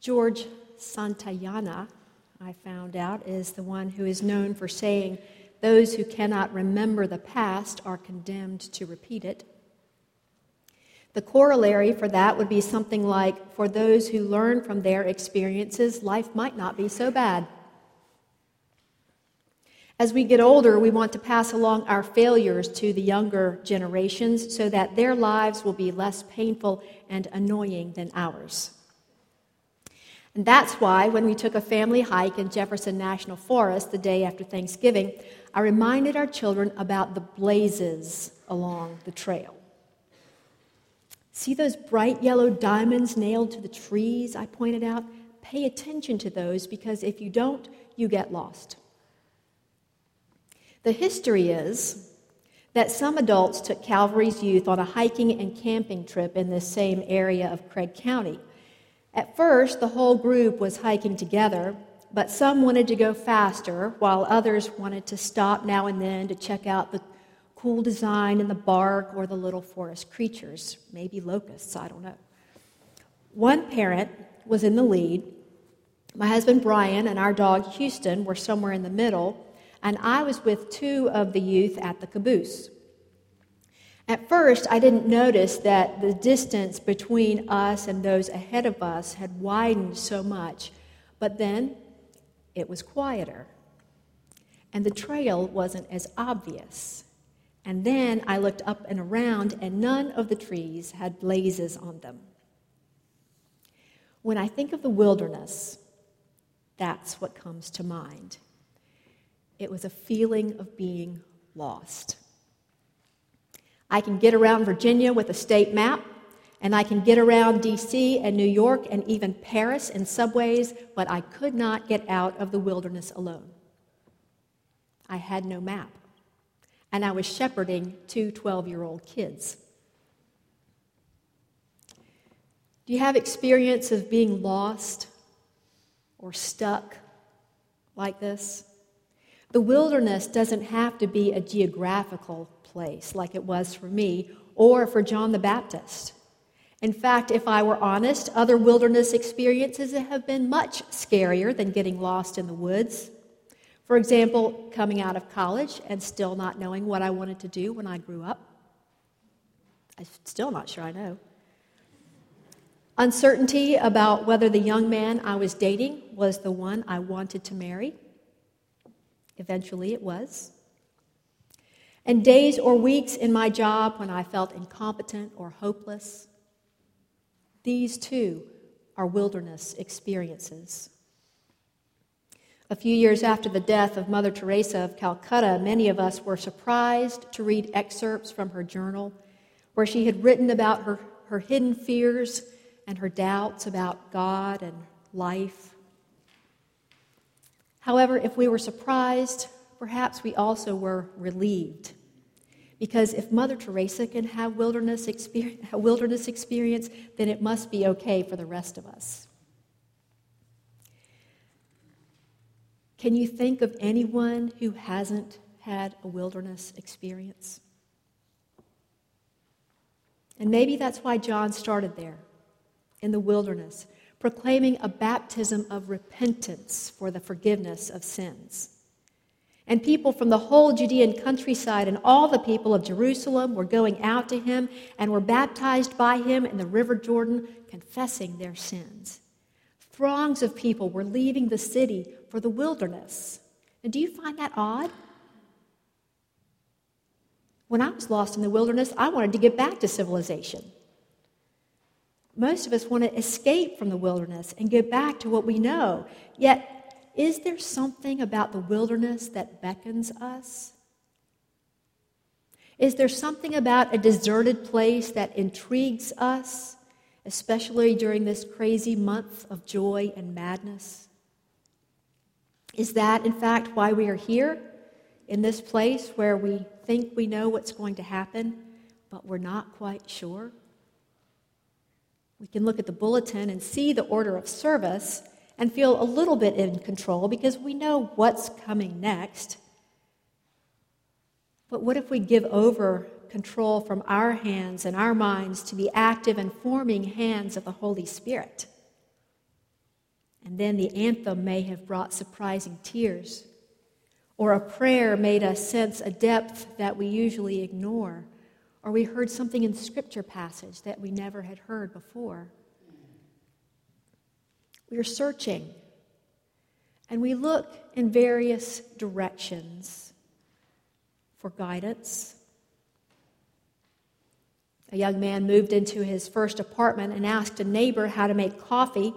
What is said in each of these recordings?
George Santayana, I found out, is the one who is known for saying, Those who cannot remember the past are condemned to repeat it. The corollary for that would be something like For those who learn from their experiences, life might not be so bad. As we get older, we want to pass along our failures to the younger generations so that their lives will be less painful and annoying than ours. And that's why, when we took a family hike in Jefferson National Forest the day after Thanksgiving, I reminded our children about the blazes along the trail. See those bright yellow diamonds nailed to the trees I pointed out? Pay attention to those because if you don't, you get lost. The history is that some adults took Calvary's youth on a hiking and camping trip in this same area of Craig County. At first, the whole group was hiking together, but some wanted to go faster, while others wanted to stop now and then to check out the cool design in the bark or the little forest creatures, maybe locusts, I don't know. One parent was in the lead. My husband Brian and our dog Houston were somewhere in the middle, and I was with two of the youth at the caboose. At first, I didn't notice that the distance between us and those ahead of us had widened so much, but then it was quieter, and the trail wasn't as obvious. And then I looked up and around, and none of the trees had blazes on them. When I think of the wilderness, that's what comes to mind. It was a feeling of being lost. I can get around Virginia with a state map, and I can get around DC and New York and even Paris in subways, but I could not get out of the wilderness alone. I had no map, and I was shepherding two 12 year old kids. Do you have experience of being lost or stuck like this? The wilderness doesn't have to be a geographical place like it was for me or for John the Baptist. In fact, if I were honest, other wilderness experiences have been much scarier than getting lost in the woods. For example, coming out of college and still not knowing what I wanted to do when I grew up. I'm still not sure I know. Uncertainty about whether the young man I was dating was the one I wanted to marry. Eventually, it was. And days or weeks in my job when I felt incompetent or hopeless. These too are wilderness experiences. A few years after the death of Mother Teresa of Calcutta, many of us were surprised to read excerpts from her journal where she had written about her, her hidden fears and her doubts about God and life However, if we were surprised, perhaps we also were relieved. Because if Mother Teresa can have wilderness experience, wilderness experience, then it must be okay for the rest of us. Can you think of anyone who hasn't had a wilderness experience? And maybe that's why John started there, in the wilderness, proclaiming a baptism of repentance for the forgiveness of sins. And people from the whole Judean countryside and all the people of Jerusalem were going out to him and were baptized by him in the river Jordan, confessing their sins. Throngs of people were leaving the city for the wilderness. And do you find that odd? When I was lost in the wilderness, I wanted to get back to civilization. Most of us want to escape from the wilderness and get back to what we know. Yet, is there something about the wilderness that beckons us? Is there something about a deserted place that intrigues us, especially during this crazy month of joy and madness? Is that, in fact, why we are here in this place where we think we know what's going to happen, but we're not quite sure? We can look at the bulletin and see the order of service and feel a little bit in control because we know what's coming next. But what if we give over control from our hands and our minds to the active and forming hands of the Holy Spirit? and then the anthem may have brought surprising tears. Or a prayer made us sense a depth that we usually ignore. Or we heard something in scripture passage that we never had heard before. We are searching, and we look in various directions for guidance. A young man moved into his first apartment and asked a neighbor how to make coffee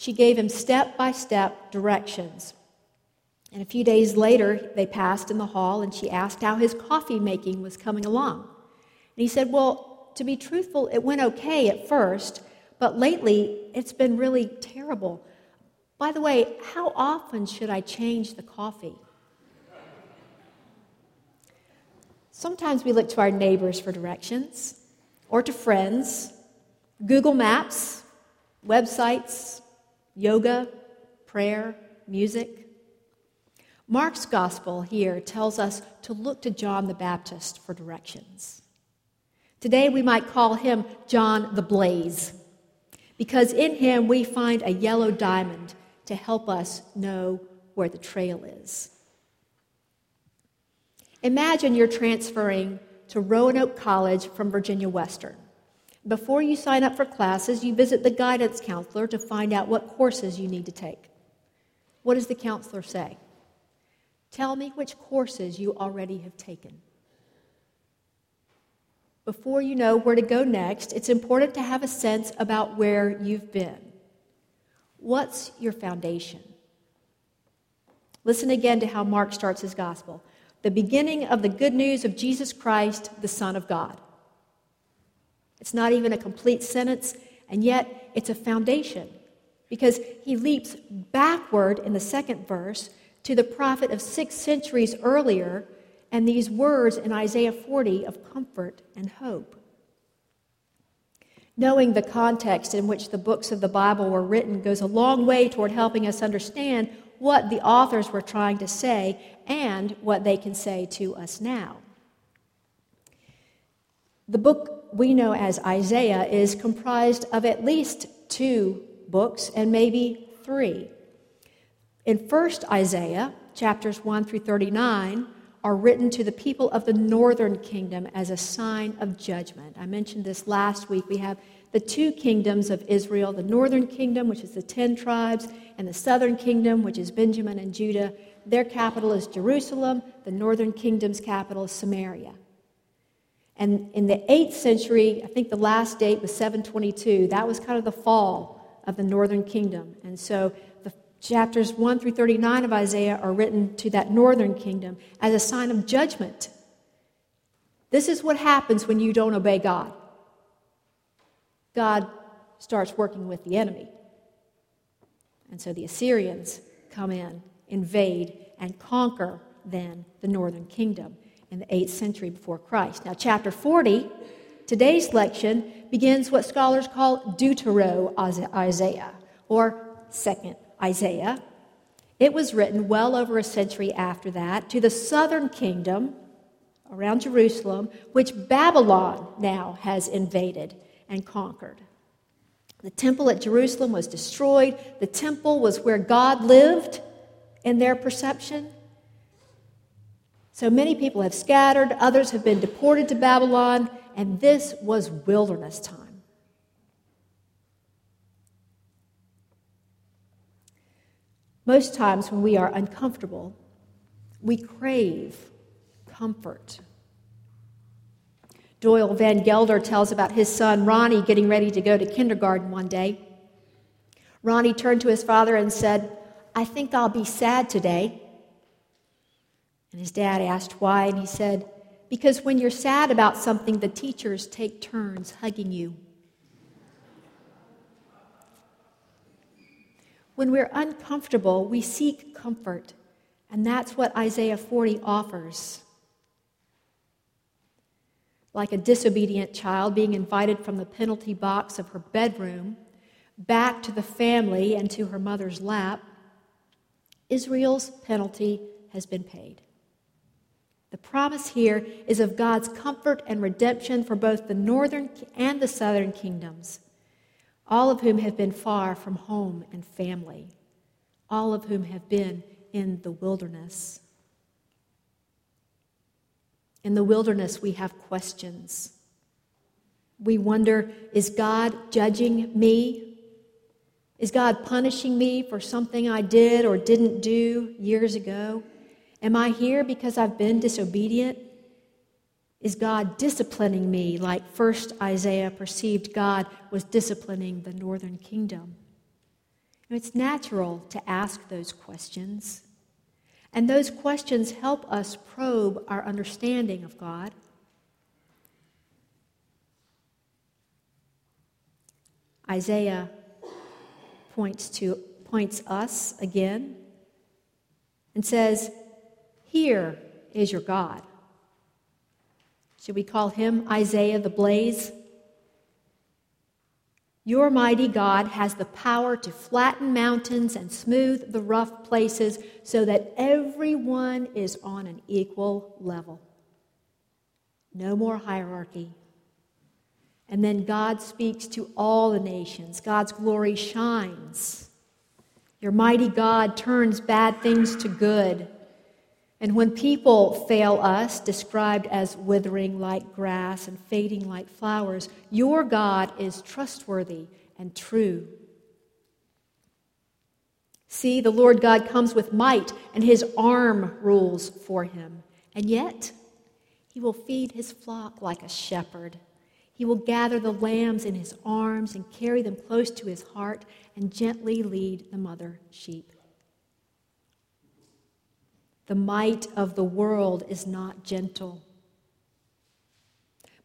she gave him step by step directions. And a few days later, they passed in the hall, and she asked how his coffee making was coming along. And he said, Well, to be truthful, it went okay at first, but lately it's been really terrible. By the way, how often should I change the coffee? Sometimes we look to our neighbors for directions, or to friends, Google Maps, websites, yoga, prayer, music. Mark's gospel here tells us to look to John the Baptist for directions. Today we might call him John the Blaze, because in him we find a yellow diamond to help us know where the trail is. Imagine you're transferring to Roanoke College from Virginia Western. Before you sign up for classes, you visit the guidance counselor to find out what courses you need to take. What does the counselor say? Tell me which courses you already have taken. Before you know where to go next, it's important to have a sense about where you've been. What's your foundation? Listen again to how Mark starts his gospel the beginning of the good news of Jesus Christ, the Son of God. It's not even a complete sentence, and yet it's a foundation because he leaps backward in the second verse to the prophet of six centuries earlier and these words in Isaiah 40 of comfort and hope. Knowing the context in which the books of the Bible were written goes a long way toward helping us understand what the authors were trying to say and what they can say to us now. The book we know as Isaiah is comprised of at least two books and maybe three. In 1st Isaiah, chapters 1 through 39, are written to the people of the northern kingdom as a sign of judgment. I mentioned this last week. We have the two kingdoms of Israel the northern kingdom, which is the ten tribes, and the southern kingdom, which is Benjamin and Judah. Their capital is Jerusalem, the northern kingdom's capital is Samaria. And in the 8th century, I think the last date was 722, that was kind of the fall of the northern kingdom. And so chapters 1 through 39 of Isaiah are written to that northern kingdom as a sign of judgment. This is what happens when you don't obey God. God starts working with the enemy. And so the Assyrians come in, invade, and conquer then the northern kingdom in the 8th century before Christ. Now, chapter 40, today's lection, begins what scholars call Deutero Isaiah, or Second Isaiah. It was written well over a century after that to the southern kingdom around Jerusalem, which Babylon now has invaded and conquered. The temple at Jerusalem was destroyed. The temple was where God lived in their perception. So many people have scattered, others have been deported to Babylon, and this was wilderness time. Most times when we are uncomfortable, we crave comfort. Doyle Van Gelder tells about his son Ronnie getting ready to go to kindergarten one day. Ronnie turned to his father and said, I think I'll be sad today. And his dad asked why, and he said, Because when you're sad about something, the teachers take turns hugging you. When we're uncomfortable, we seek comfort, and that's what Isaiah 40 offers. Like a disobedient child being invited from the penalty box of her bedroom back to the family and to her mother's lap, Israel's penalty has been paid. The promise here is of God's comfort and redemption for both the northern and the southern kingdoms, all of whom have been far from home and family. all of whom have been in the wilderness. In the wilderness, we have questions. We wonder is God judging me? Is God punishing me for something I did or didn't do years ago? Am I here because I've been disobedient? Is God disciplining me like first Isaiah perceived God was disciplining the northern kingdom? It's natural to ask those questions. And those questions help us probe our understanding of God. Isaiah points to points us again and says, "Here is your God." Should we call him Isaiah the Blaze? Your mighty God has the power to flatten mountains and smooth the rough places so that everyone is on an equal level. No more hierarchy. And then God speaks to all the nations. God's glory shines. Your mighty God turns bad things to good. And when people fail us, described as withering like grass and fading like flowers, your God is trustworthy and true. See, the Lord God comes with might, and his arm rules for him. And yet, he will feed his flock like a shepherd. He will gather the lambs in his arms and carry them close to his heart and gently lead the mother sheep. The might of the world is not gentle.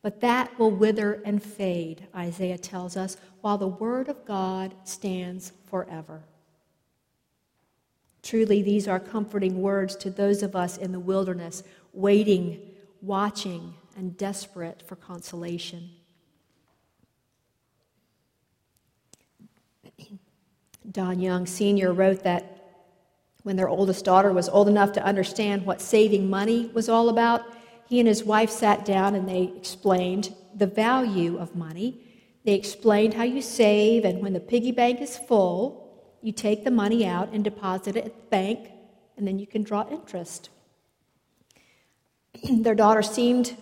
But that will wither and fade, Isaiah tells us, while the word of God stands forever. Truly, these are comforting words to those of us in the wilderness, waiting, watching, and desperate for consolation. Don Young Sr. wrote that when their oldest daughter was old enough to understand what saving money was all about, he and his wife sat down and they explained the value of money. They explained how you save, and when the piggy bank is full, you take the money out and deposit it at the bank, and then you can draw interest. Their daughter seemed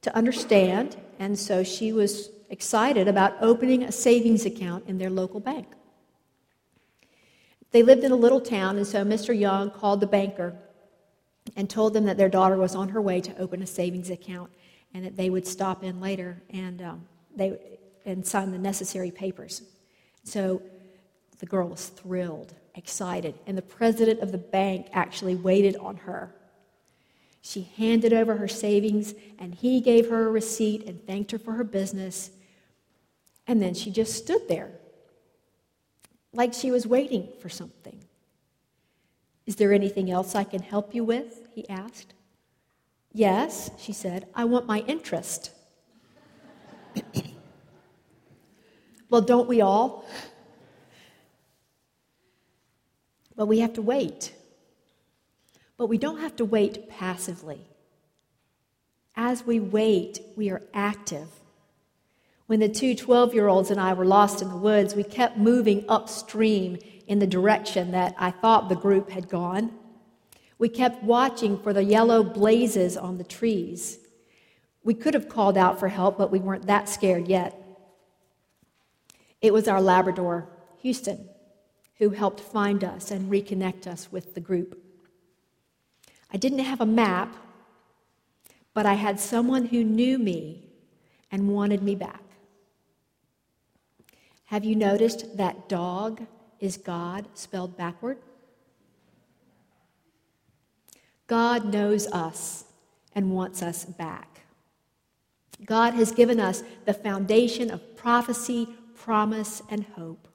to understand, and so she was excited about opening a savings account in their local bank. They lived in a little town, and so Mr. Young called the banker and told them that their daughter was on her way to open a savings account and that they would stop in later and, um, they, and sign the necessary papers. So the girl was thrilled, excited, and the president of the bank actually waited on her. She handed over her savings, and he gave her a receipt and thanked her for her business. And then she just stood there like she was waiting for something. Is there anything else I can help you with? he asked. Yes, she said, I want my interest. well, don't we all? But we have to wait. But we don't have to wait passively. As we wait, we are active. When the two 12 year olds and I were lost in the woods, we kept moving upstream in the direction that I thought the group had gone. We kept watching for the yellow blazes on the trees. We could have called out for help, but we weren't that scared yet. It was our Labrador, Houston, who helped find us and reconnect us with the group. I didn't have a map, but I had someone who knew me and wanted me back. Have you noticed that dog is God spelled backward? God knows us and wants us back. God has given us the foundation of prophecy, promise, and hope.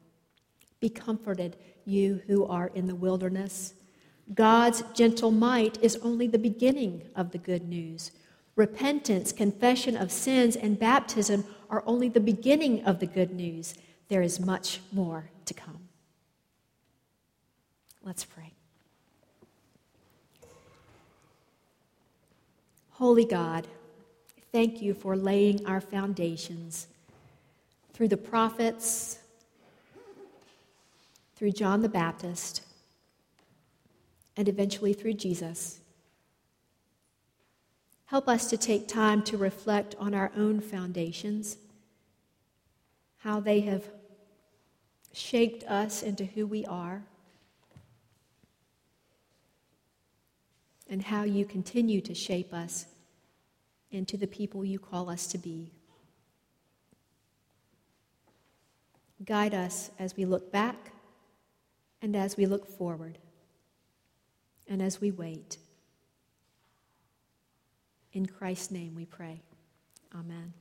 Be comforted, you who are in the wilderness. God's gentle might is only the beginning of the good news. Repentance, confession of sins, and baptism are only the beginning of the good news there is much more to come. Let's pray. Holy God, thank you for laying our foundations through the prophets, through John the Baptist, and eventually through Jesus. Help us to take time to reflect on our own foundations, how they have shaped us into who we are, and how you continue to shape us into the people you call us to be. Guide us as we look back and as we look forward and as we wait. In Christ's name we pray. Amen.